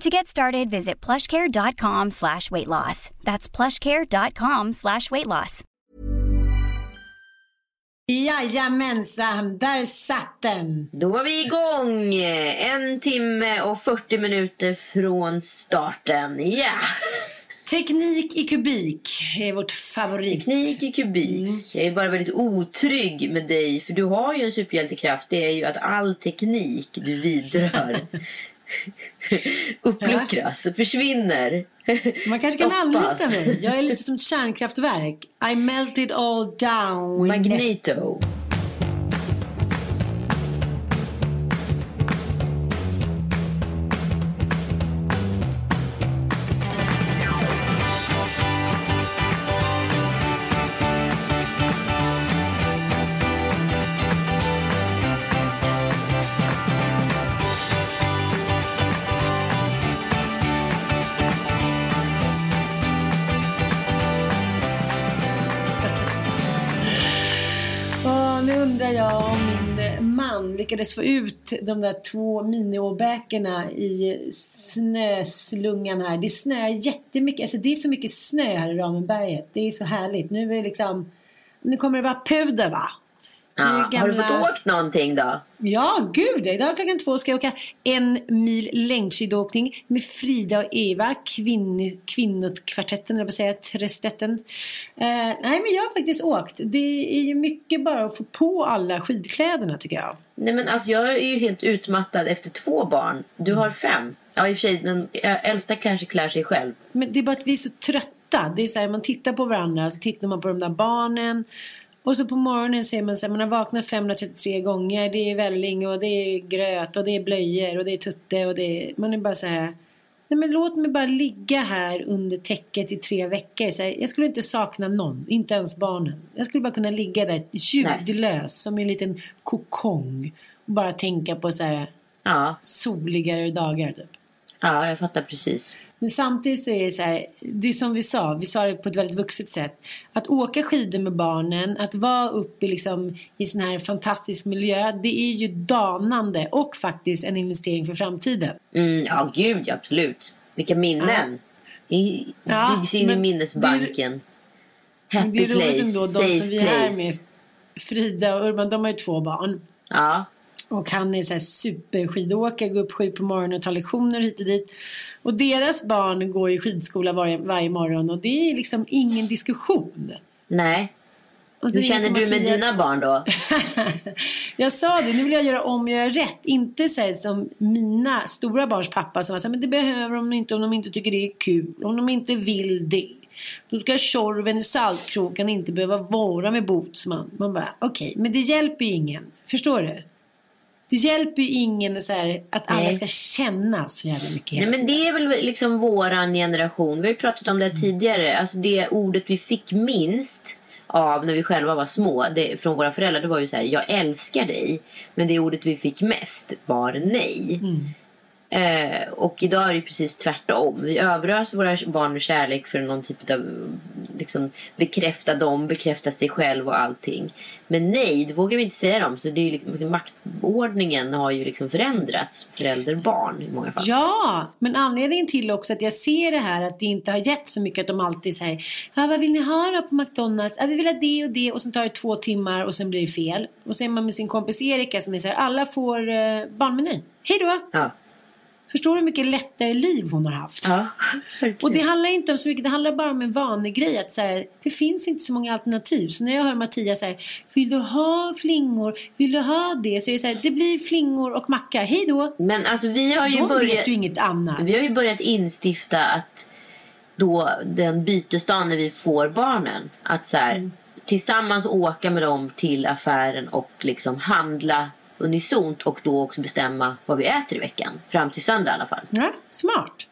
To get started, visit plushcare.com slash weight loss. That's plushcare.com slash weight loss. Jajamensan, där satt den. Då var vi igång! En timme och 40 minuter från starten. Ja! Teknik i kubik är vårt favorit. Teknik i kubik. Jag är bara väldigt otrygg med dig. För du har ju en superhjältekraft. Det är ju att all teknik du vidrör uppluckras och försvinner. Man kanske kan anlita mig. Jag är lite som ett kärnkraftverk. I melted all down. Magneto. Lyckades få ut de där två miniåbäkorna i snöslungan här. Det snöar jättemycket. Alltså det är så mycket snö här i Ramenberget. Det är så härligt. Nu är det liksom... Nu kommer det vara puder va? Ja, det Har du gamla- fått åkt någonting då? Ja, gud. Idag klockan två ska jag åka en mil längdskidåkning med Frida och Eva, kvinn, kvinnokvartetten, eller säga, trestetten. Eh, nej, men jag har faktiskt åkt. Det är ju mycket bara att få på alla skidkläderna tycker jag. Nej men alltså jag är ju helt utmattad efter två barn. Du har fem. Ja i och för sig den äldsta kanske klär sig själv. Men det är bara att vi är så trötta. Det är så här, man tittar på varandra, så tittar man på de där barnen. Och så på morgonen säger man så här, man har vaknat 533 gånger. Det är välling och det är gröt och det är blöjor och det är tutte och det är... Man är bara så här, nej men låt mig bara ligga här under täcket i tre veckor. Så här, jag skulle inte sakna någon, inte ens barnen. Jag skulle bara kunna ligga där ljudlös som en liten kokong. Och bara tänka på så här Ja, soligare dagar typ. Ja jag fattar precis. Men samtidigt så är det så här, det är som vi sa, vi sa det på ett väldigt vuxet sätt. Att åka skidor med barnen, att vara uppe liksom i sån här fantastisk miljö, det är ju danande och faktiskt en investering för framtiden. Mm, ja gud ja, absolut. Vilka minnen. I, Ja, byggs in i minnesbanken. Men Happy det är roligt place, ändå, de safe som vi är här med, Frida och Urban, de har ju två barn. Ja, Och han är så här superskidåkare, går upp sju på morgonen och tar lektioner hit och dit. Och deras barn går i skidskola varje, varje morgon och det är liksom ingen diskussion. nej. Hur känner du med dina barn då? jag sa det, nu vill jag göra om och göra rätt. Inte så som mina stora barns pappa som var så här, men det behöver de inte om de inte tycker det är kul. Om de inte vill det. Då ska Tjorven i Saltkråkan inte behöva vara med Botsman. Man bara, okej, men det hjälper ju ingen. Förstår du? Det hjälper ju ingen så här, att alla Nej. ska känna så jävla mycket Nej men det är väl liksom våran generation. Vi har ju pratat om det här tidigare. Alltså det ordet vi fick minst av när vi själva var små det, från våra föräldrar det var ju så här jag älskar dig. Men det ordet vi fick mest var nej. Eh, och idag är det precis tvärtom. Vi överöser våra barn med kärlek för någon typ av liksom, bekräfta dem, bekräfta sig själv och allting. Men nej, det vågar vi inte säga dem. Så det är liksom, maktordningen har ju liksom förändrats. Förälder-barn i många fall. Ja, men anledningen till också att jag ser det här att det inte har gett så mycket att de alltid säger vad vill ni ha då på McDonalds? Ja, vi vill ha det och det och sen tar det två timmar och sen blir det fel. Och så är man med sin kompis Erika som är så här, alla får eh, barnmeny. Hej då! Ja. Förstår du hur mycket lättare liv hon har haft? Ja, verkligen. Och det handlar inte om så mycket, det handlar bara om en vanlig grej. Att så här, det finns inte så många alternativ. Så när jag hör Mattias säga Vill du ha flingor? Vill du ha det? Så är det så här, det blir flingor och macka. Hej då! Men alltså vi har ju De börjat... vet ju inget annat. Vi har ju börjat instifta att då den bytesdagen när vi får barnen. Att så här, Mm. tillsammans åka med dem till affären och liksom handla unisont och då också bestämma vad vi äter i veckan. Fram till söndag i alla fall. Ja, smart.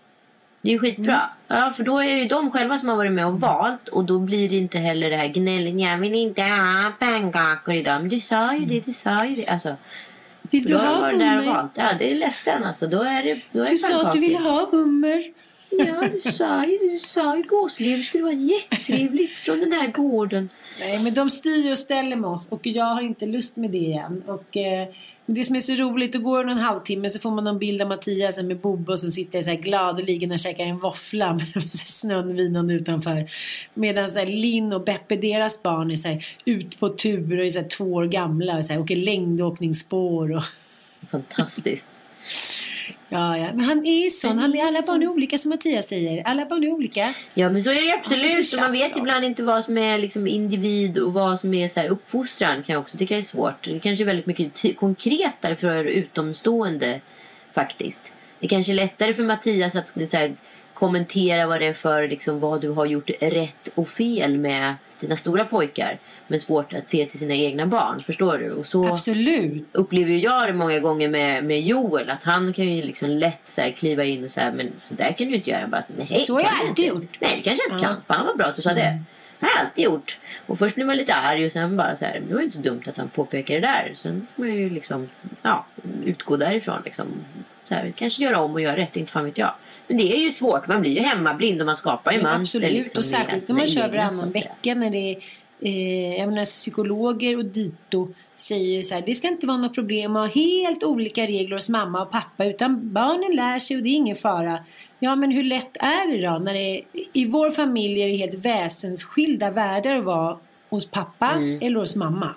Det är ju skitbra. Mm. Ja, för då är det ju de själva som har varit med och valt och då blir det inte heller det här gnället. Jag vill inte ha pannkakor idag. Men du sa ju det, du sa ju det. Alltså, Vill du ha varit där och hummer? valt. Ja, det är ledsen alltså. Då är det, då är Du sa att du ville ha hummer. Ja, du sa ju du sa ju gåslever skulle vara jättetrevligt från den här gården. Nej, men de styr och ställer med oss och jag har inte lust med det igen. Och eh, det som är så roligt, då går det en halvtimme så får man någon bild av Mattias med Bobo som sitter så här gladeligen och käkar en våffla med snön vinande utanför. Medan så här, Linn och Beppe, deras barn, är så här, ut på tur och är så här, två år gamla och så här, åker längdåkningsspår. Och, Fantastiskt. Ja, ja. Men han är sån. Han är, alla barn är olika som Mattias säger. Alla barn är olika. Ja men så är det absolut. och man vet ibland inte vad som är liksom individ och vad som är så här uppfostran. Kan jag också tycka är svårt. Det kanske är väldigt mycket ty- konkretare för utomstående faktiskt. Det kanske är lättare för Mattias att så här, kommentera vad det är för liksom, vad du har gjort rätt och fel med dina stora pojkar. Men svårt att se till sina egna barn. Förstår du? Och så Absolut. upplever jag det många gånger med, med Joel. Att han kan ju liksom lätt så här, kliva in och säga men så där kan du inte göra. Jag Bara, Nej, Så har jag alltid gjort. Nej det kanske jag inte Ja. Mm. kan. Fan vad bra att du sa det. Det har jag alltid gjort. Och först blir man lite arg och sen bara så här. Det var ju inte så dumt att han påpekar det där. Sen får man ju liksom ja, utgå därifrån liksom. Så här, kanske göra om och göra rätt. Inte fan vet jag. Men det är ju svårt. Man blir ju hemmablind och man skapar ju mönster. Absolut, liksom, och särskilt när man kör varannan vecka när det är Eh, jag menar, psykologer och dito säger så här, det ska inte vara något problem att ha helt olika regler hos mamma och pappa utan barnen lär sig och det är ingen fara. Ja men hur lätt är det då när det är, i vår familj är det helt väsensskilda världar att vara hos pappa Mm. eller hos mamma.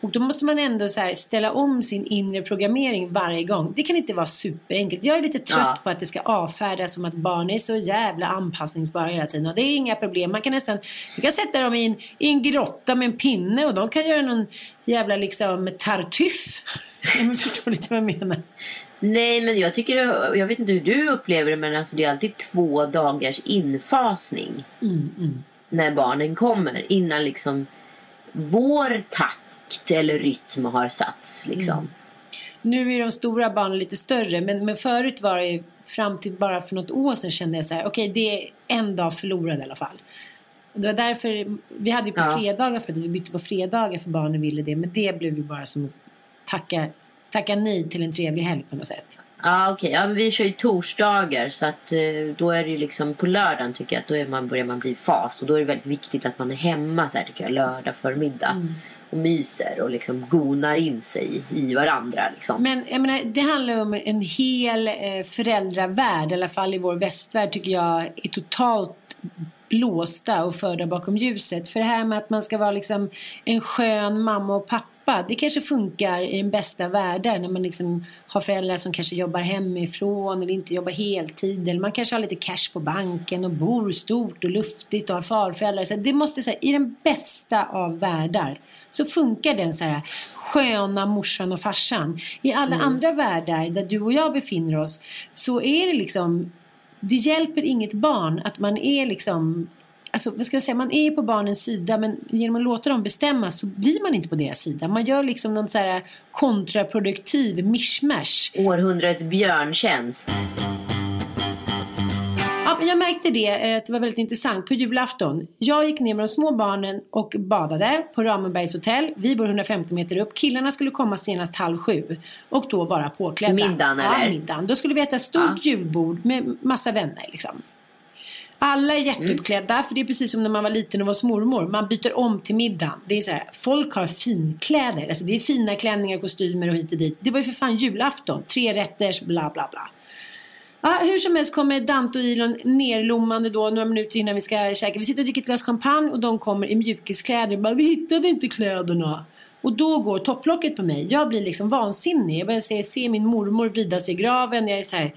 Och då måste man ändå så ställa om sin inre programmering varje gång. Det kan inte vara superenkelt. Jag är lite trött Ja. på att det ska avfärdas som att barn är så jävla anpassningsbara hela tiden. Och det är inga problem. Man kan nästan man kan sätta dem i en, i en grotta med en pinne och de kan göra någon jävla liksom tartuff. Ja, men förstår lite vad jag menar. Nej men jag tycker, jag vet inte hur du upplever det men alltså det är alltid två dagars infasning. Mm, När barnen kommer innan liksom vår takt eller rytm har satts liksom. Mm. Nu är de stora barnen lite större men, men förut var det ju fram till bara för något år sedan kände jag så här okej det är en dag förlorad i alla fall. Det var därför vi hade ju på Ja. fredagar för att vi bytte på fredagar för barnen ville det men det blev ju bara som tacka, tacka nej till en trevlig helg på något sätt. Ja okej, ja, men vi kör ju torsdagar så att eh, då är det ju liksom på lördagen tycker jag att då är man, börjar man bli fas och då är det väldigt viktigt att man är hemma så här tycker jag lördag förmiddag och myser och liksom gonar in sig i varandra liksom. Men jag menar, det handlar om en hel eh, föräldravärld, i alla fall i vår västvärld tycker jag är totalt blåsta och förda bakom ljuset. För det här med att man ska vara liksom en skön mamma och pappa, det kanske funkar i den bästa världar när man liksom har föräldrar som kanske jobbar hemifrån eller inte jobbar heltid eller man kanske har lite cash på banken och bor stort och luftigt och har farföräldrar. Så det måste säga i den bästa av världar så funkar den så här sköna morsan och farsan. I alla andra världar där du och jag befinner oss så är det liksom det hjälper inget barn att man är liksom Alltså, vad ska jag säga, man är på barnens sida men genom att låta dem bestämma så blir man inte på deras sida. Man gör liksom någon så här kontraproduktiv mishmash. Århundradets björntjänst. Ja, men jag märkte det, eh, att det var väldigt intressant på julafton. Jag gick ner med de små barnen och badade på Ramenbergs hotell. Vi bor 150 meter upp. Killarna skulle komma senast halv sju och då vara påklädda. Middagen, Ja, eller? middagen. Då skulle vi äta ett stort Ja. julbord med massa vänner liksom. Alla är jätteuppklädda, för det är precis som när man var liten och var mormor. Man byter om till middagen. Det är så här, folk har finkläder. Alltså det är fina klänningar, kostymer och hit och dit. Det var ju för fan julafton. Tre rätters, bla bla bla. Ja, hur som helst kommer Dante och Ilon nerlommande då några minuter innan vi ska käka. Vi sitter och dricker ett glas champagne och de kommer i mjukiskläder och bara vi hittade inte kläderna. Och då går topplocket på mig. Jag blir liksom vansinnig. Jag börjar se, se min mormor vrida sig i graven. Jag är så här.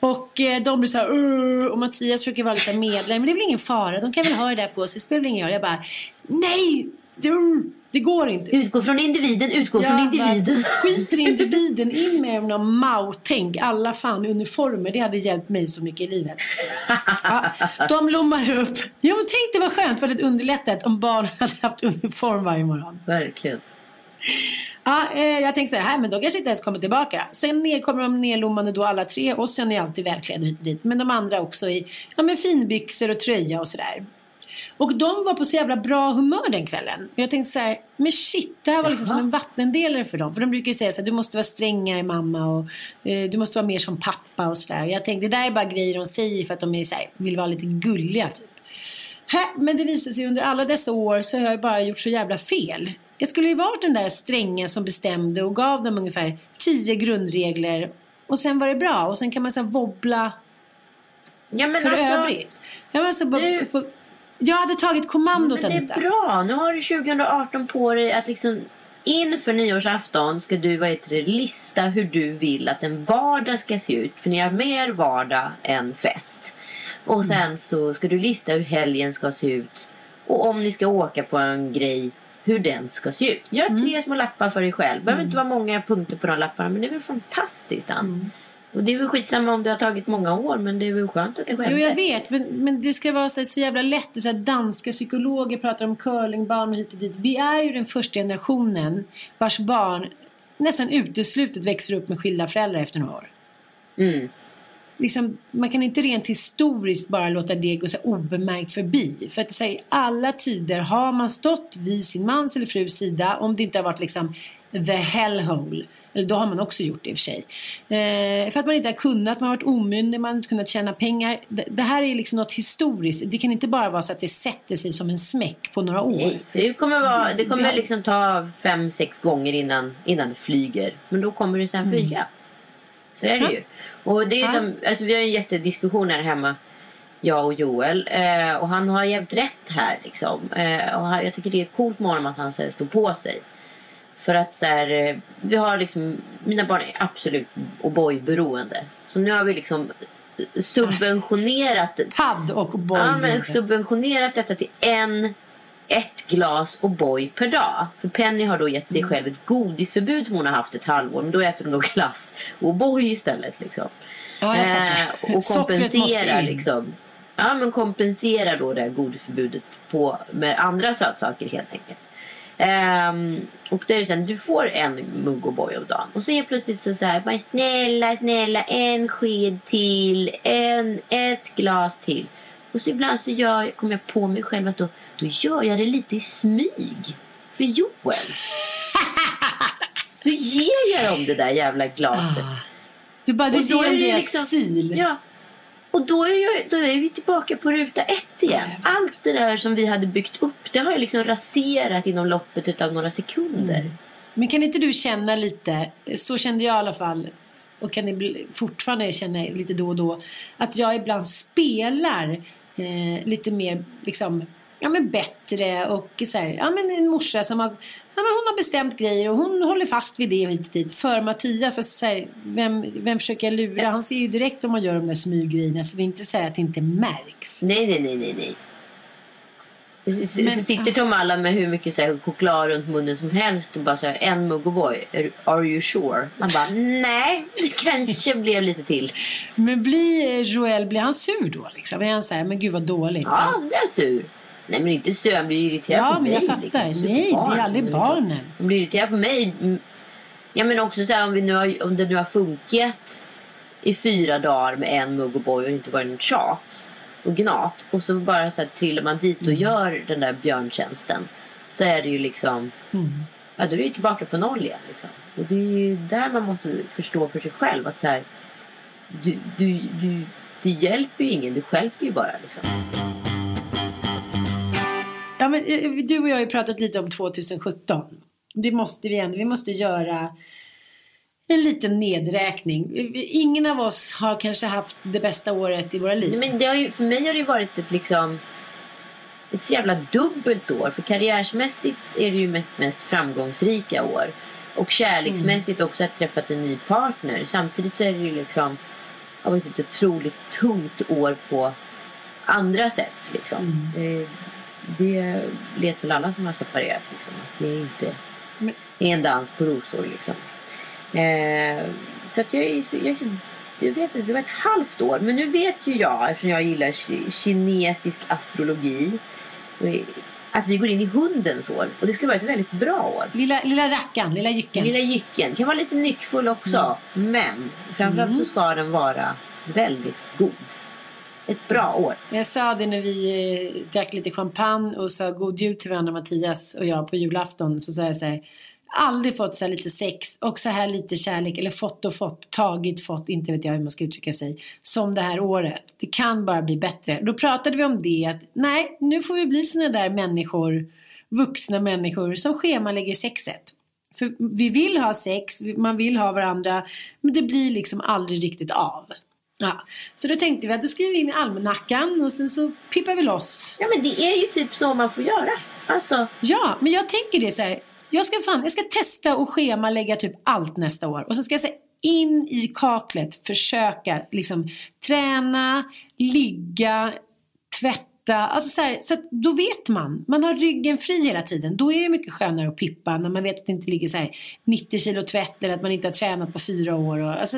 Och eh, de blir så här. Och Mattias försöker vara lite medlare. Men det är väl ingen fara. De kan väl ha det där på sig. Det spelar väl ingen roll. Jag bara. Nej! Du, det går inte. Utgå från individen, utgå från Jag individen. skiter individen. In med någon Mao-tänk. Alla fan uniformer. Det hade hjälpt mig så mycket i livet. Ja, de lommar upp. Ja men tänk det var skönt. Väldigt underlättat om barn hade haft uniform varje morgon. Verkligen. Ja, eh, jag tänkte så här, men då kanske inte ens kommer tillbaka. Sen ner kommer de nerlommande då alla tre och sen är alltid välklädda hit och dit. Men de andra också i ja, men finbyxor och tröja och sådär. Och de var på så jävla bra humör den kvällen. Och jag tänkte så här, men shit, det här var liksom Jaha. som en vattendelare för dem. För de brukar ju säga så här, du måste vara strängare mamma och eh, du måste vara mer som pappa och sådär. Jag tänkte, det där är bara grejer de säger för att de är så här, vill vara lite gulliga typ. Hä, men det visade sig under alla dessa år så har jag bara gjort så jävla fel. Jag skulle ju varit den där strängen som bestämde och gav dem ungefär tio grundregler. Och sen var det bra. Och sen kan man så wobbla Ja, men för alltså, övrigt. Jag, var så bara, du- på, jag hade tagit kommandot Men av det detta. är bra. Nu har du 2018 på dig att liksom inför nyårsafton ska du vad heter det, lista hur du vill att en vardag ska se ut. För ni har mer vardag än fest. Mm. Och sen så ska du lista hur helgen ska se ut. Och om ni ska åka på en grej, hur den ska se ut. Gör Mm. tre små lappar för dig själv. behöver inte vara många punkter på de lapparna men det är väl fantastiskt Ann. Mm. Och det är väl skitsamma om det har tagit många år men det är väl skönt att det skedde. Jo, jag vet. Men, men det ska vara så, så jävla lätt. Så här, danska psykologer pratar om curlingbarn och hit och dit. Vi är ju den första generationen vars barn nästan uteslutet växer upp med skilda föräldrar efter några år. Mm. Liksom, man kan inte rent historiskt bara låta det gå så obemärkt förbi. För att säga, i alla tider har man stått vid sin mans eller frus sida om det inte har varit liksom the hellhole. Eller då har man också gjort det i och för sig. Eh, för att man inte har kunnat, man har varit omyndig, man har inte kunnat tjäna pengar. Det, det här är liksom något historiskt. Det kan inte bara vara så att det sätter sig som en smäck på några år. Nej, det kommer, vara, det kommer liksom ta fem, sex gånger innan, innan det flyger. Men då kommer det sen flyga. Så är det ju. Och det är som, alltså vi har en jättediskussion här hemma. Jag och Joel. Eh, och han har jävligt rätt här liksom. Eh, och han, jag tycker det är coolt med honom att han så här, står på sig. För att så här, eh, vi har liksom, mina barn är absolut O'boy-beroende. Så nu har vi liksom subventionerat Padd och boy. Ja, men subventionerat detta till en, ett glas O'boy per dag. För Penny har då gett sig själv ett godisförbud som hon har haft ett halvår. Men då äter hon då glass och O'boy istället. Liksom. Ja. Eh, och kompenserar in. liksom. Ja, men kompenserar då det här godisförbudet på, med andra sötsaker helt enkelt. Ehm, och då är det sen, du får en mugg O'boy om dagen. Och så är plötsligt så, så här, bara, snälla, snälla, en sked till, en, ett glas till. Och så ibland så gör, kommer jag på mig själv att då, då gör jag det lite i smyg. För Joel. Då ger jag dem det där jävla glaset. Du bara, du Och ger dem deras liksom- sil. Ja. Och då är, jag, då är vi tillbaka på ruta ett igen. Allt det där som vi hade byggt upp, det har jag liksom raserat inom loppet av några sekunder. Men kan inte du känna lite, så kände jag i alla fall och kan fortfarande känna lite då och då att jag ibland spelar eh, lite mer liksom Ja men bättre och så här, ja men en morsa som har, ja, men hon har bestämt grejer och hon håller fast vid det och inte dit. För Mattias, alltså, så här, vem, vem försöker jag lura? Han ser ju direkt om man gör de där smyggrejerna så det är inte så här att det inte märks. Nej, nej, nej, nej, nej. Men- så sitter Tom Allan med hur mycket så här, choklad runt munnen som helst och bara så här, en mugg O'boy. Are, are you sure? Man bara, nej, det kanske blev lite till. Men blir eh, Joel, blir han sur då liksom? Är han så här, men gud vad dåligt. Ja, han blir sur. Nej, men inte sur. Han blir irriterad Ja, på men mig. jag fattar. liksom. Nej, det är aldrig Men barnen. Han blir irriterad på mig. Mm. Ja, men också så här, om, vi nu har, om det nu har funkat i fyra dagar med en mugg O'boy och inte varit något tjat och gnat. Och så bara så här, trillar man dit och Mm. gör den där björntjänsten. Så är det ju liksom... Mm. Ja, då är det ju tillbaka på noll igen. Liksom. Och det är ju där man måste förstå för sig själv att så här, du, du, du, det hjälper ju ingen. Du stjälper ju bara. Liksom. Ja, men eh, du och jag har ju pratat lite om 2017. Det måste vi ändå. Vi måste göra en liten nedräkning. Ingen av oss har kanske haft det bästa året i våra liv. Men det har ju, för mig har det varit ett liksom ett så jävla dubbelt år. För karriärsmässigt är det ju mest, mest framgångsrika år. Och kärleksmässigt också att träffat en ny partner. Samtidigt så är det ju liksom har varit ett otroligt tungt år på andra sätt. Liksom. Mm. Eh, Det vet väl alla som har separerat. Liksom. Att det är inte är en dans på rosor. Liksom. Eh, så att jag, jag, jag vet inte, det var ett halvt år. Men nu vet ju jag, eftersom jag gillar ki- kinesisk astrologi, eh, att vi går in i hundens år. Och det ska vara ett väldigt bra år. Lilla, lilla rackan, lilla jycken. Lilla jycken kan vara lite nyckfull också. Men framförallt så ska den vara väldigt god. Ett bra år. Jag sa det när vi eh, drack lite champagne och sa god jul till varandra Mattias och jag på julafton. Så sa jag så här. Aldrig fått så här lite sex och så här lite kärlek. Eller fått och fått, tagit, fått. Inte vet jag hur man ska uttrycka sig. Som det här året. Det kan bara bli bättre. Då pratade vi om det. Att, nej, nu får vi bli såna där människor. Vuxna människor som schemalägger sexet. För vi vill ha sex, man vill ha varandra. Men det blir liksom aldrig riktigt av. Ja. Så då tänkte vi att då skriver vi in i almanackan och sen så pippar vi loss. Ja men det är ju typ så man får göra. Alltså, Ja, men jag tänker det så här. Jag ska, fan, jag ska testa och schemalägga typ allt nästa år. Och så ska jag säga in i kaklet försöka liksom träna, ligga, tvätta. Alltså så, här, så då vet man. Man har ryggen fri hela tiden. Då är det mycket skönare att pippa när man vet att det inte ligger så här 90 kilo tvätt eller att man inte har tränat på fyra år. Och, alltså,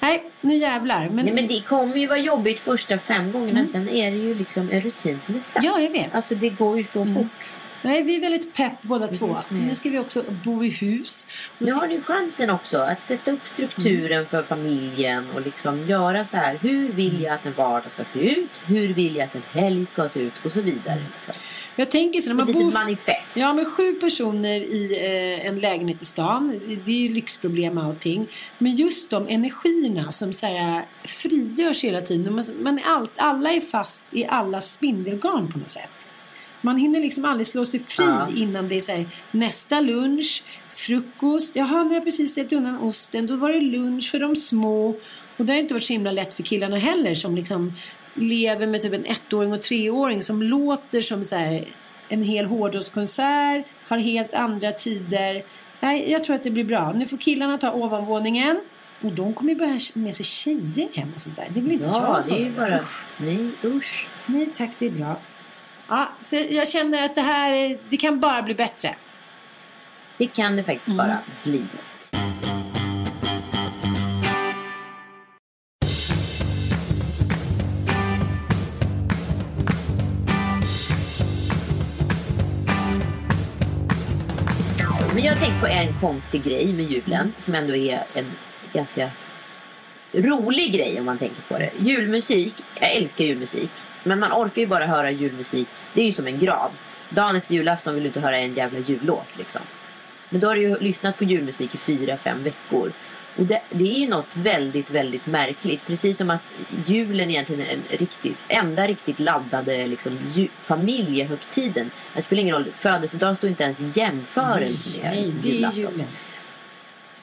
nej, nu jävlar. Men, nej, men det kommer ju vara jobbigt första fem gångerna. Sen är det ju liksom en rutin som är satt. Ja, jag vet. Alltså det går ju så fort. Nej, vi är väldigt pepp båda två. Nu ska vi också bo i hus. Nu har du chansen också att sätta upp strukturen för familjen och liksom göra så här. Hur vill jag att en vardag ska se ut? Hur vill jag att en helg ska se ut? Och så vidare. Liksom. Jag tänker så när man bor... manifest. Ja, men sju personer i eh, en lägenhet i stan. Det är ju lyxproblem och allting. Men just de energierna som så här, frigörs hela tiden. Man, man är allt, alla är fast i alla spindelgarn på något sätt. Man hinner liksom aldrig slå sig fri Ja. innan det är så här, nästa lunch, frukost. Jaha, nu har jag precis ställt undan osten. Då var det lunch för de små. Och det har inte varit så himla lätt för killarna heller som liksom lever med typ en ettåring och treåring som låter som så här, en hel hårdrockskonsert, har helt andra tider. Nej, jag tror att det blir bra. Nu får killarna ta ovanvåningen. Och de kommer ju börja med sig tjejer hem och sånt där. Det vill inte Ja, jag det är ju bara... Nej, usch. Nej tack, det är bra. Ja, så jag känner att det här, är- det kan bara bli bättre. Det kan det faktiskt Mm. bara bli. Men jag har tänkt på en konstig grej med julen som ändå är en ganska rolig grej om man tänker på det. Julmusik, jag älskar julmusik. Men man orkar ju bara höra julmusik, det är ju som en grav. Dagen efter julafton vill du inte höra en jävla jullåt liksom. Men då har du ju lyssnat på julmusik i fyra, fem veckor. Och det, det är ju något väldigt, väldigt märkligt. Precis som att julen egentligen är en riktigt, enda riktigt laddade liksom, ju, familjehögtiden. Det spelar ingen roll, födelsedag står inte ens i jämförelse med Nej, liksom, det är julafton. julen.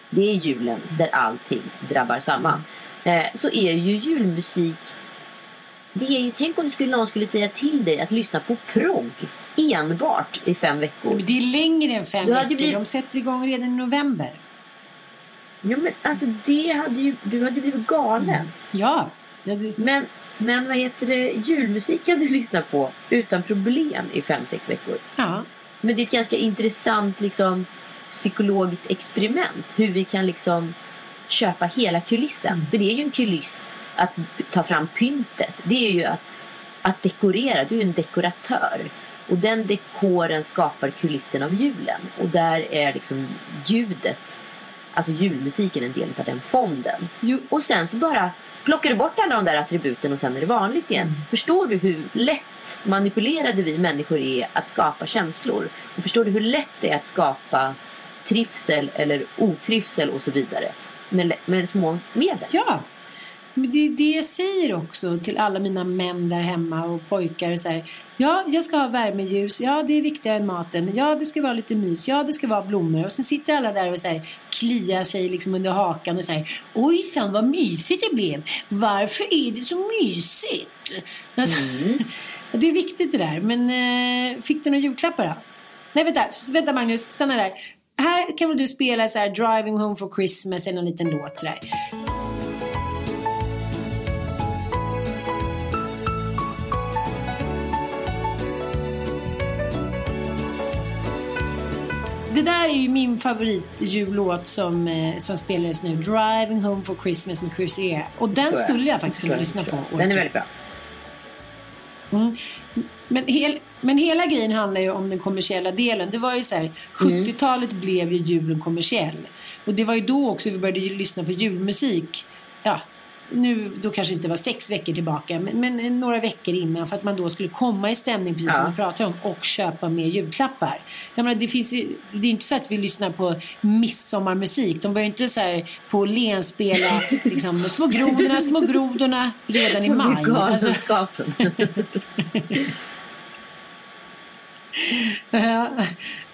Det är julen där allting drabbar samman. Eh, så är ju julmusik det är ju, tänk om du skulle, någon skulle säga till dig att lyssna på progg enbart i fem veckor. Men det är längre än fem Du hade veckor. blivit- De sätter igång redan i november. Ja, men alltså det hade ju, du hade blivit galen. Ja. ja du, Men, men vad heter det, julmusik kan du lyssna på utan problem i fem sex veckor. ja. Men det är ett ganska intressant liksom, psykologiskt experiment. Hur vi kan liksom köpa hela kulissen. Mm. För det är ju en kuliss att ta fram pyntet. Det är ju att, att dekorera. Du är en dekoratör. Och den dekoren skapar kulissen av julen. Och där är liksom ljudet, alltså julmusiken en del av den fonden. Jo, Och sen så bara plockar du bort alla de där attributen och sen är det vanligt igen. Förstår du hur lätt manipulerade vi människor är att skapa känslor? Och förstår du hur lätt det är att skapa trivsel eller otrivsel och så vidare med, med små medel? Ja, men det är det jag säger också till alla mina män där hemma och pojkar. Så här, ja, jag ska ha värmeljus. Ja, det är viktigare än maten. Ja, det ska vara lite mys. Ja, det ska vara blommor. Och sen sitter alla där och så här, kliar sig liksom under hakan och säger Ojsan, vad mysigt det blev. Varför är det så mysigt? Alltså, Det är viktigt det där. Men eh, fick du några julklappar då? Nej vänta, vänta Magnus, stanna där. Här kan väl du spela så här Driving Home for Christmas eller en liten låt sådär. Det där är ju min favoritjullåt som, eh, som spelades nu. Driving Home for Christmas med Chris E. Och den skulle jag faktiskt kunna lyssna på. Den är väldigt bra. Mm. Men, hel, men hela grejen handlar ju om den kommersiella delen. Det var ju så här, 70-talet blev ju julen kommersiell. Och det var ju då också vi började lyssna på julmusik. Ja, nu då kanske inte var sex veckor tillbaka, men, men några veckor innan för att man då skulle komma i stämning, precis som Ja. vi pratar om, och köpa mer julklappar. Jag menar, det, finns det är inte så att vi lyssnar på midsommarmusik. De börjar inte så här på Åhléns spela liksom, små grodorna, små grodorna redan i maj. Alltså.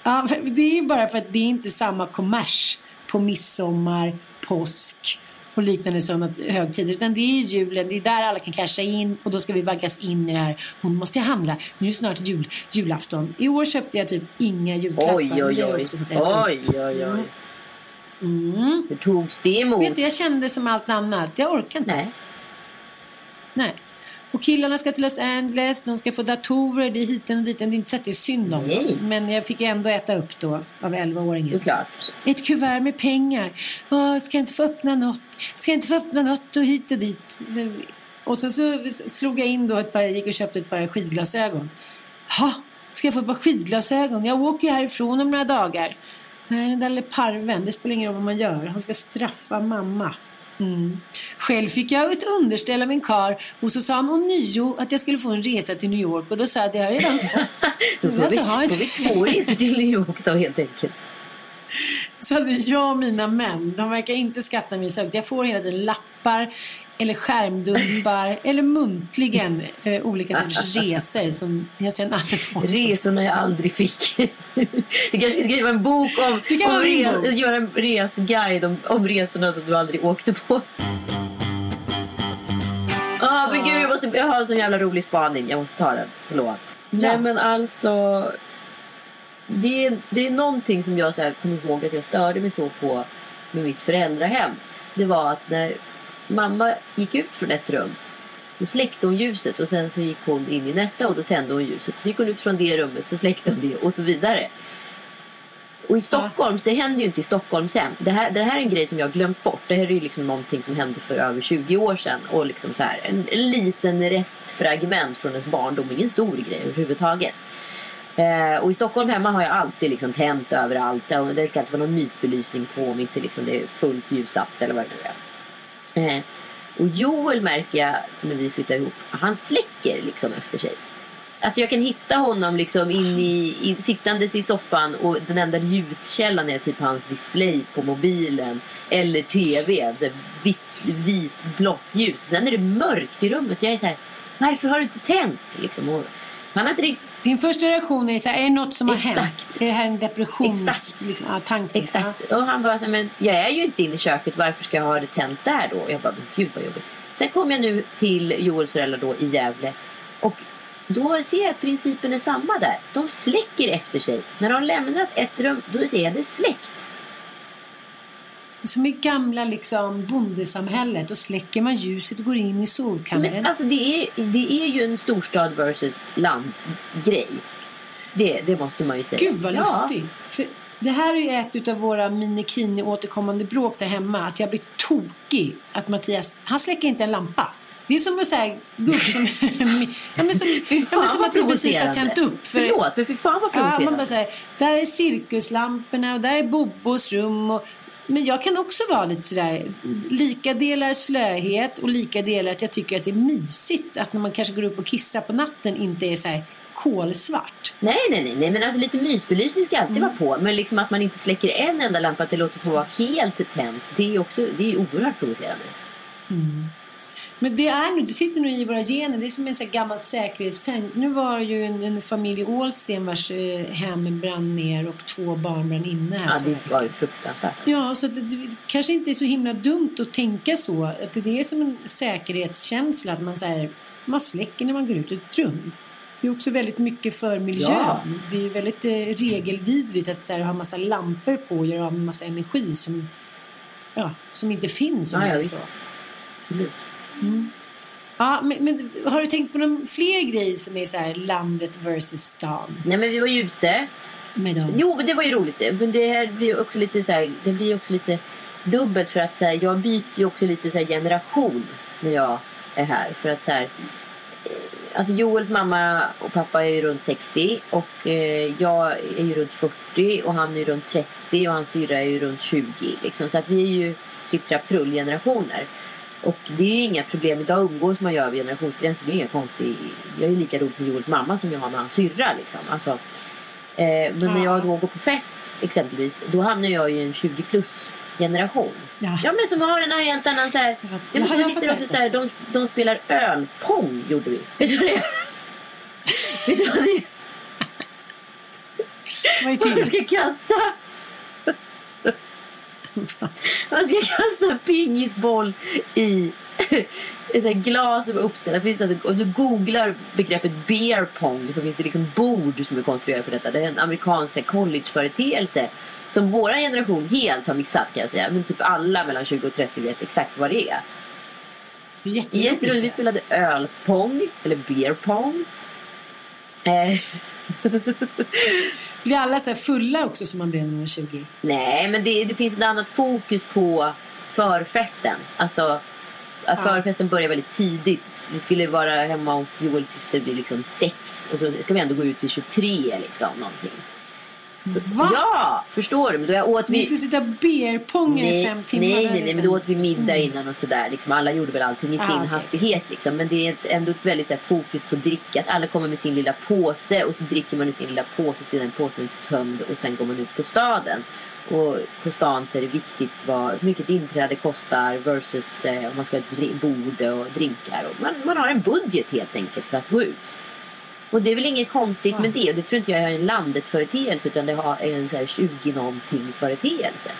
Ja, det är bara för att det är inte samma kommers på midsommar, påsk och liknande sådana högtider. Utan det är julen, det är där alla kan casha in och då ska vi vaggas in i det här. Hon måste handla, nu är snart jul, julafton. I år köpte jag typ inga julklappar. Oj, oj, oj. Oj, oj, oj. Mm. Hur togs det emot? Vet du, jag kände som allt annat. Jag orkar inte. Nej. Nej. Och killarna ska till Los Angeles, de ska få datorer, det är hiten och dit. Det är inte så att det är synd om. Men jag fick ju ändå äta upp då av 11-åringen. Såklart. Ett kuvert med pengar. Åh, ska jag inte få öppna något? Ska jag inte få öppna något och hit och dit? Och så, så slog jag in då ett par, gick och köpte ett par skidglasögon. Ha, ska jag få ett par skidglasögon? Jag åker ju härifrån om några dagar. Nej, den där lille parven, det spelar ingen roll vad man gör. Han ska straffa mamma. Mm. Själv fick jag ett underställ av min kar och så sa han ånyo att jag skulle få en resa till New York och då sa jag att det har jag redan fått. Då får vi, inte ha ett- får vi två resor till New York då helt enkelt. Så hade jag och mina män, de verkar inte skatta mig så högt. Jag får hela tiden lappar eller skärmdumpar eller muntligen eh, olika sorters resor som jag sen aldrig fått. Resorna jag aldrig fick. Du kanske ska skriva en bok om, om min re, bok. göra en resguide om, om resorna som du aldrig åkte på. Ah, men gud, jag, måste, jag har en sån jävla rolig spaning. Jag måste ta den. Förlåt. Nej men alltså. Det är, det är någonting som jag så här, kommer ihåg att jag störde mig så på med mitt föräldrahem. Det var att när mamma gick ut från ett rum då släckte hon ljuset och sen så gick hon in i nästa och då tände hon ljuset. Så gick hon ut från det rummet så släckte hon det och så vidare. Och i Stockholm, det händer ju inte i Stockholm sen. Det här, det här är en grej som jag har glömt bort. Det här är ju liksom någonting som hände för över 20 år sedan. Och liksom så här, en, en liten restfragment från ens barndom. Ingen stor grej överhuvudtaget. Eh, och i Stockholm hemma har jag alltid liksom tänt överallt. Det ska inte vara någon mysbelysning på om inte liksom det är fullt ljussatt eller vad det nu är. Eh, och Joel märker jag när vi flyttar ihop. Han släcker liksom efter sig. Alltså jag kan hitta honom liksom in i, i, sittandes i soffan och den enda ljuskällan är typ hans display på mobilen. Eller tv. Så här vitt, vit, blått ljus. Sen är det mörkt i rummet. Jag är så här, varför har du inte tänt? Liksom. Och han har inte riktigt Din första reaktion är så här, är det något som har hänt? Exakt. Är det här en depressions... Exakt. Liksom, ja, tanke? Exakt. Och han bara så här, men jag är ju inte inne i köket. Varför ska jag ha det tänt där då? Och jag bara, men gud vad jobbigt. Sen kom jag nu till Joels föräldrar då i Gävle. Och då ser jag att principen är samma där. De släcker efter sig. När de har lämnat ett rum, då ser jag det släckt. Ja. Som i gamla liksom, bondesamhället. Då släcker man ljuset och går in i sovkammaren. Men alltså det är, det är ju en storstad versus landsgrej. Det, det måste man ju säga. Gud vad Ja. lustigt. För det här är ju ett av våra minikini återkommande bråk där hemma. Att jag blir tokig. Att Mattias, han släcker inte en lampa. Det är som att säga gubb som... ja, men som, ja, men som att vi precis har tänt upp. För, Förlåt, men fy fan vad Ja, provocerande. man bara säger, där är cirkuslamporna och där är Bobos rum. Och, men jag kan också vara lite sådär, lika delar slöhet och lika delar att jag tycker att det är mysigt att när man kanske går upp och kissar på natten inte är så här kolsvart. Nej, nej, nej, nej, men alltså lite mysbelysning ska alltid vara på. Men liksom att man inte släcker en enda lampa, att det låter få vara helt tänt. Det är ju också, det är oerhört provocerande. Men det är nu, det sitter nu i våra gener. Det är som en sån gammalt säkerhetstänk. Nu var ju en, en familj Ålsten vars eh, hem brann ner och två barn brann inne här. Ja, det var ju fruktansvärt. Ja, så det, det kanske inte är så himla dumt att tänka så. Att det är som en säkerhetskänsla att man, så här, man släcker när man går ut ur ett rum. Det är också väldigt mycket för miljön. Ja. Det är väldigt eh, regelvidrigt att så här, ha massa lampor på och göra av med massa energi som, ja, som inte finns. Om Ja, man säger så. Absolut. Ja, men, men har du tänkt på någon fler grejer som är så här landet versus stan? Nej men vi var ju ute. Med dem? Jo men det var ju roligt. Men det här blir också lite så här, det blir också lite dubbelt för att så här, jag byter ju också lite så här, generation när jag är här. För att så här, eh, Alltså Joels mamma och pappa är ju runt 60 och eh, jag är ju runt 40 och han är ju runt 30 och hans syrra är ju runt 20 liksom. Så att vi är ju typ trapp generationer. Och det är ju inga problem. Idag umgås man ju över generationsgränser. Det är inga konstigt. Jag är ju lika roligt med Joels mamma som jag har med hans syrra liksom. Alltså, eh, men när Ja. jag då går på fest exempelvis. Då hamnar jag i en 20 plus generation. Ja. Ja men som har en helt annan så här. Ja, men som sitter också så här, de, de spelar ölpong gjorde vi. Vet du vad det är? Vet du vad det är? Vad är Man till? ska kasta. Man ska kasta en pingisboll i ett sånt glas som är uppställda. Det finns alltså, om du googlar begreppet beer pong så finns det liksom bord som är konstruerade för detta. Det är en amerikansk collegeföreteelse som vår generation helt har missat kan jag säga. Men typ alla mellan 20 och 30 vet exakt vad det är. Jätteroligt. Vi spelade ölpong eller beer pong. Eh, Blir alla så fulla också som man blev när man var 20? Nej, men det, det finns ett annat fokus på förfesten. Alltså, att Ja. förfesten börjar väldigt tidigt. Vi skulle vara hemma hos Joels syster vid liksom sex och så ska vi ändå gå ut vid 23 liksom. Någonting. Så? Ja, förstår du? Men då åt Vi vi... ska sitta beerponga i fem timmar. nej, nej, nej, men då åt vi middag innan och sådär. Liksom, alla gjorde väl allting i Ah, sin okej. hastighet. Liksom. Men det är ett, ändå ett väldigt här, fokus på dricka. Att alla kommer med sin lilla påse och så dricker man ur sin lilla påse till den påsen är tömd och sen går man ut på staden. Och på stan så är det viktigt vad, hur mycket inträde kostar versus eh, om man ska ha ett bord och drinkar. Och man, man har en budget helt enkelt för att gå ut. Och det är väl inget konstigt med det. Det tror inte jag är en landet-företeelse utan det är en så här 20 någonting företeelse.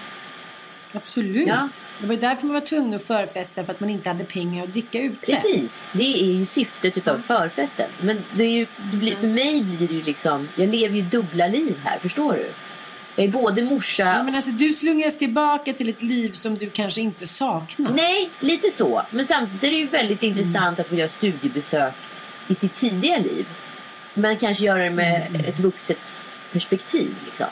Absolut. Ja. Det var därför man var tvungen att förfesta för att man inte hade pengar att dricka ute. Precis, det är ju syftet utav förfesten. Men det är ju, det blir, för mig blir det ju liksom, jag lever ju dubbla liv här, förstår du? Jag är både morsa, Ja, men alltså, du slungas tillbaka till ett liv som du kanske inte saknar. nej lite så. Men samtidigt är det ju väldigt intressant att få göra studiebesök i sitt tidiga liv. Men kanske göra det med ett vuxet perspektiv liksom.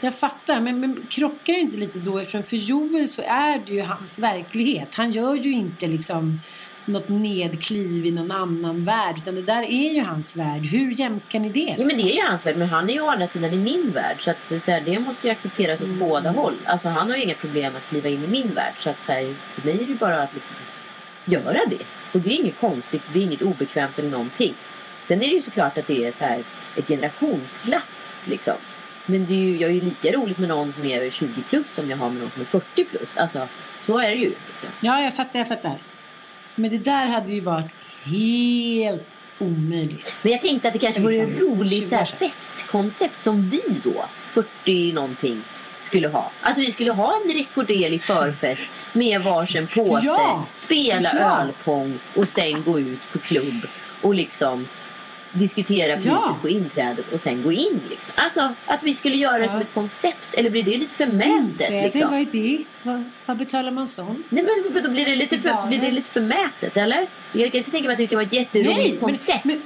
Jag fattar, men, men krockar det inte lite då? Eftersom för Joel så är det ju hans verklighet. Han gör ju inte liksom något nedkliv i någon annan värld. Utan det där är ju hans värld. Hur jämkar ni det? Ja men det är ju hans värld men han är ju å andra sidan i min värld så att så här, det måste ju accepteras åt Mm. båda håll. Alltså han har ju inga problem att kliva in i min värld så att så här, för mig är det ju bara att liksom göra det. Och det är inget konstigt, det är inget obekvämt eller någonting. Sen är det ju såklart att det är så här ett generationsglapp liksom. Men det är ju, jag är ju lika roligt med någon som är över 20 plus som jag har med någon som är 40 plus. Alltså så är det ju. Liksom. Ja, jag fattar, jag fattar. Men det där hade ju varit helt omöjligt. Men jag tänkte att det kanske vore liksom roligt så här 20 år sedan. festkoncept som vi då, 40 någonting, skulle ha. Att vi skulle ha en rekorderlig förfest med varsin påse, Ja! spela Ja! ölpong och sen gå ut på klubb och liksom diskutera priset Ja. på inträdet och sen gå in. Liksom. Alltså att vi skulle göra det Ja. som ett koncept. Eller blir det lite förmätet? Inträde, Liksom? vad är det? Vad, vad betalar man sånt? Nej, men då blir det lite, för, blir det lite förmätet, eller? Jag kan inte tänka mig att det kan vara ett jätteroligt Nej, men- koncept. men-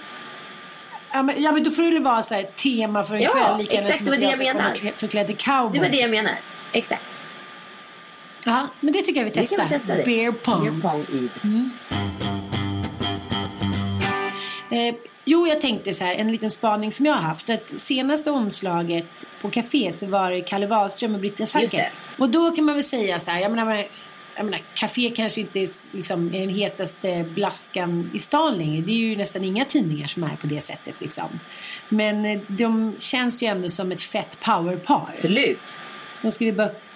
Ja men, ja, men då får det vara så här tema för en Ja, kväll. Lika exakt, det var det jag menar. klä- förklädd till cowboy. Det var det jag menar. Exakt. Ja, men det tycker jag vi testar. vi testa det. Beer pong. Beer pong i. Eh, jo, jag tänkte så här, en liten spaning som jag har haft. Att senaste omslaget på Café så var det Kalle Wahlström och Britta Just Zacker. Och då kan man väl säga så här, jag menar, jag menar Café kanske inte är liksom, är den hetaste blaskan i stan längre. Det är ju nästan inga tidningar som är på det sättet liksom. Men eh, de känns ju ändå som ett fett powerpar. Absolut. De skriver böcker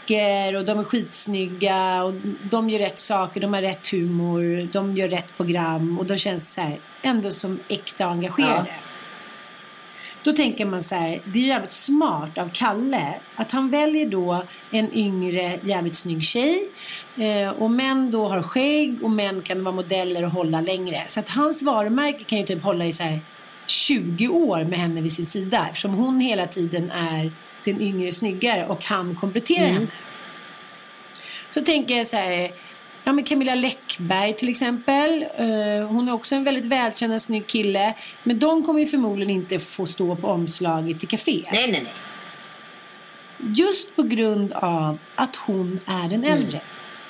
och de är skitsnygga och de gör rätt saker, de har rätt humor, de gör rätt program och de känns så här, ändå som äkta och engagerade. Ja. Då tänker man så här, det är jävligt smart av Kalle att han väljer då en yngre jävligt snygg tjej eh, och män då har skägg och män kan vara modeller och hålla längre. Så att hans varumärke kan ju typ hålla i så här 20 år med henne vid sin sida. Eftersom hon hela tiden är den yngre snyggare och han kompletterar Mm. henne. Så tänker jag så här. Ja, men Camilla Läckberg till exempel. Eh, hon är också en väldigt välkänd snygg kille. Men de kommer ju förmodligen inte få stå på omslaget till café. Nej, nej, nej. Just på grund av att hon är den Mm. äldre.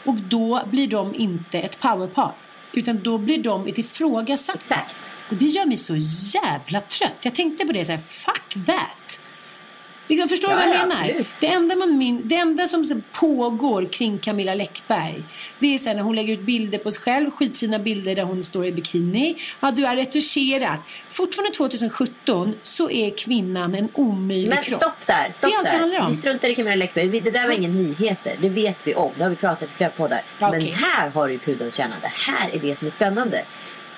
Och då blir de inte ett powerpar. Utan då blir de ett ifrågasatta. Exakt. Och det gör mig så jävla trött. Jag tänkte på det så här, fuck that. Liksom, förstår du Ja, vad jag ja, menar? absolut. Det enda, man min, det enda som pågår kring Camilla Läckberg Det är sen när hon lägger ut bilder på sig själv Skitfina bilder där hon står i bikini Ja, du är retuscherat Fortfarande 2017 så är kvinnan en omöjlig Men kropp stopp där, stopp Det är allt där. Vi struntar i Camilla Läckberg. Det där var ingen nyheter. Det vet vi om. Det har vi pratat i flera poddar. Ja, Men här har du ju pudelns kärna. Det här är det som är spännande.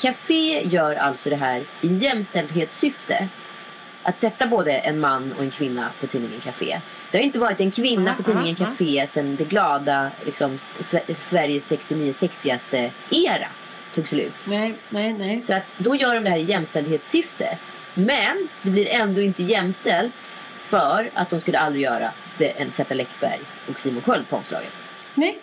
Café gör alltså det här i jämställdhetssyfte. Att sätta både en man och en kvinna på tidningen Café. Det har inte varit en kvinna Ja, på tidningen ja. Café sedan det glada liksom, Sve- Sveriges 69 sexigaste era tog slut. Nej, nej, nej Så att då gör de det här i jämställdhetssyfte. Men det blir ändå inte jämställt för att de skulle aldrig göra det än sätta Läckberg och Simon Sköld på omslaget. Nej,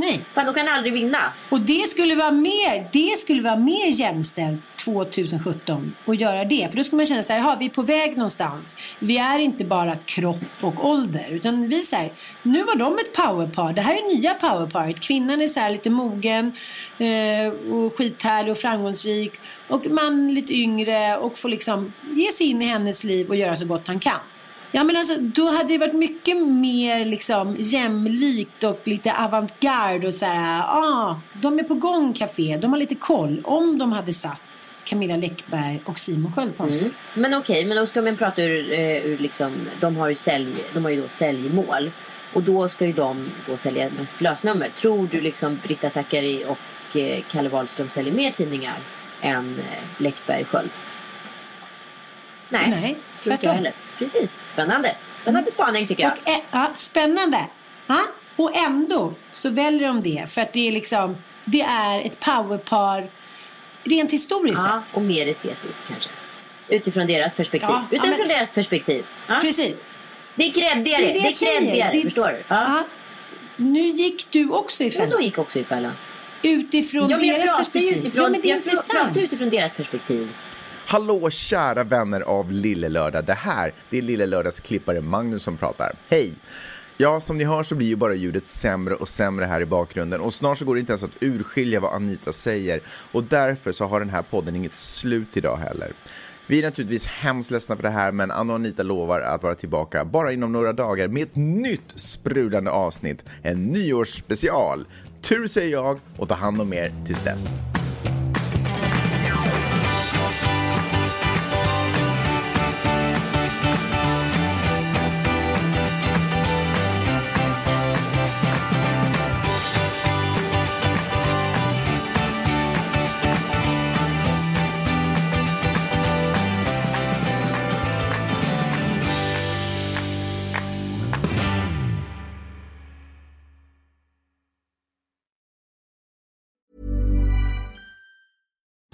nej För de kan aldrig vinna. Och det skulle vara mer, det skulle vara mer jämställt 2017 att göra det. För då skulle man känna så här, "Jaha, vi är på väg någonstans. Vi är inte bara kropp och ålder. Utan vi säger, nu var de ett powerpar. Det här är nya powerparet. Kvinnan är så här lite mogen eh, och skithärlig och framgångsrik. Och man lite yngre och får liksom ge sig in i hennes liv och göra så gott han kan. Ja men alltså då hade det varit mycket mer liksom jämlikt och lite avantgarde och så här, ah, de är på gång café, de har lite koll. Om de hade satt Camilla Läckberg och Simon Sköld på. Mm. Men okej, men då ska man prata ur, eh, ur liksom, de har ju sälj, de har ju då säljmål. Och då ska ju de då sälja mest lösnummer. Tror du liksom Britta Zackari och eh, Kalle Wahlström säljer mer tidningar än eh, Läckberg Sköld? Nej, Nej, tror inte jag heller. Precis, spännande. Spännande spaning tycker jag. Och, ja, spännande. Ja, och ändå så väljer de det för att det är liksom, det är ett powerpar rent historiskt Ja, sett. och mer estetiskt kanske. Utifrån deras perspektiv. Ja, ja, Utifrån men- deras perspektiv. Ja. Precis. Det är creddigare. Det är det Det är jag säger. creddigare. Det- Förstår du? Ja. Ja. Nu gick du också i Ja, fällan. de gick också i fällan. Utifrån Ja, jag deras perspektiv. utifrån, ja, men det är jag intressant. pratar utifrån deras perspektiv. Hallå kära vänner av Lille Lördag. Det här det är Lille Lördags klippare Magnus som pratar. Hej! Ja, som ni hör så blir ju bara ljudet sämre och sämre här i bakgrunden och snart så går det inte ens att urskilja vad Anita säger och därför så har den här podden inget slut idag heller. Vi är naturligtvis hemskt ledsna för det här men Anna och Anita lovar att vara tillbaka bara inom några dagar med ett nytt sprudlande avsnitt, en nyårsspecial. Tur säger jag och ta hand om er tills dess.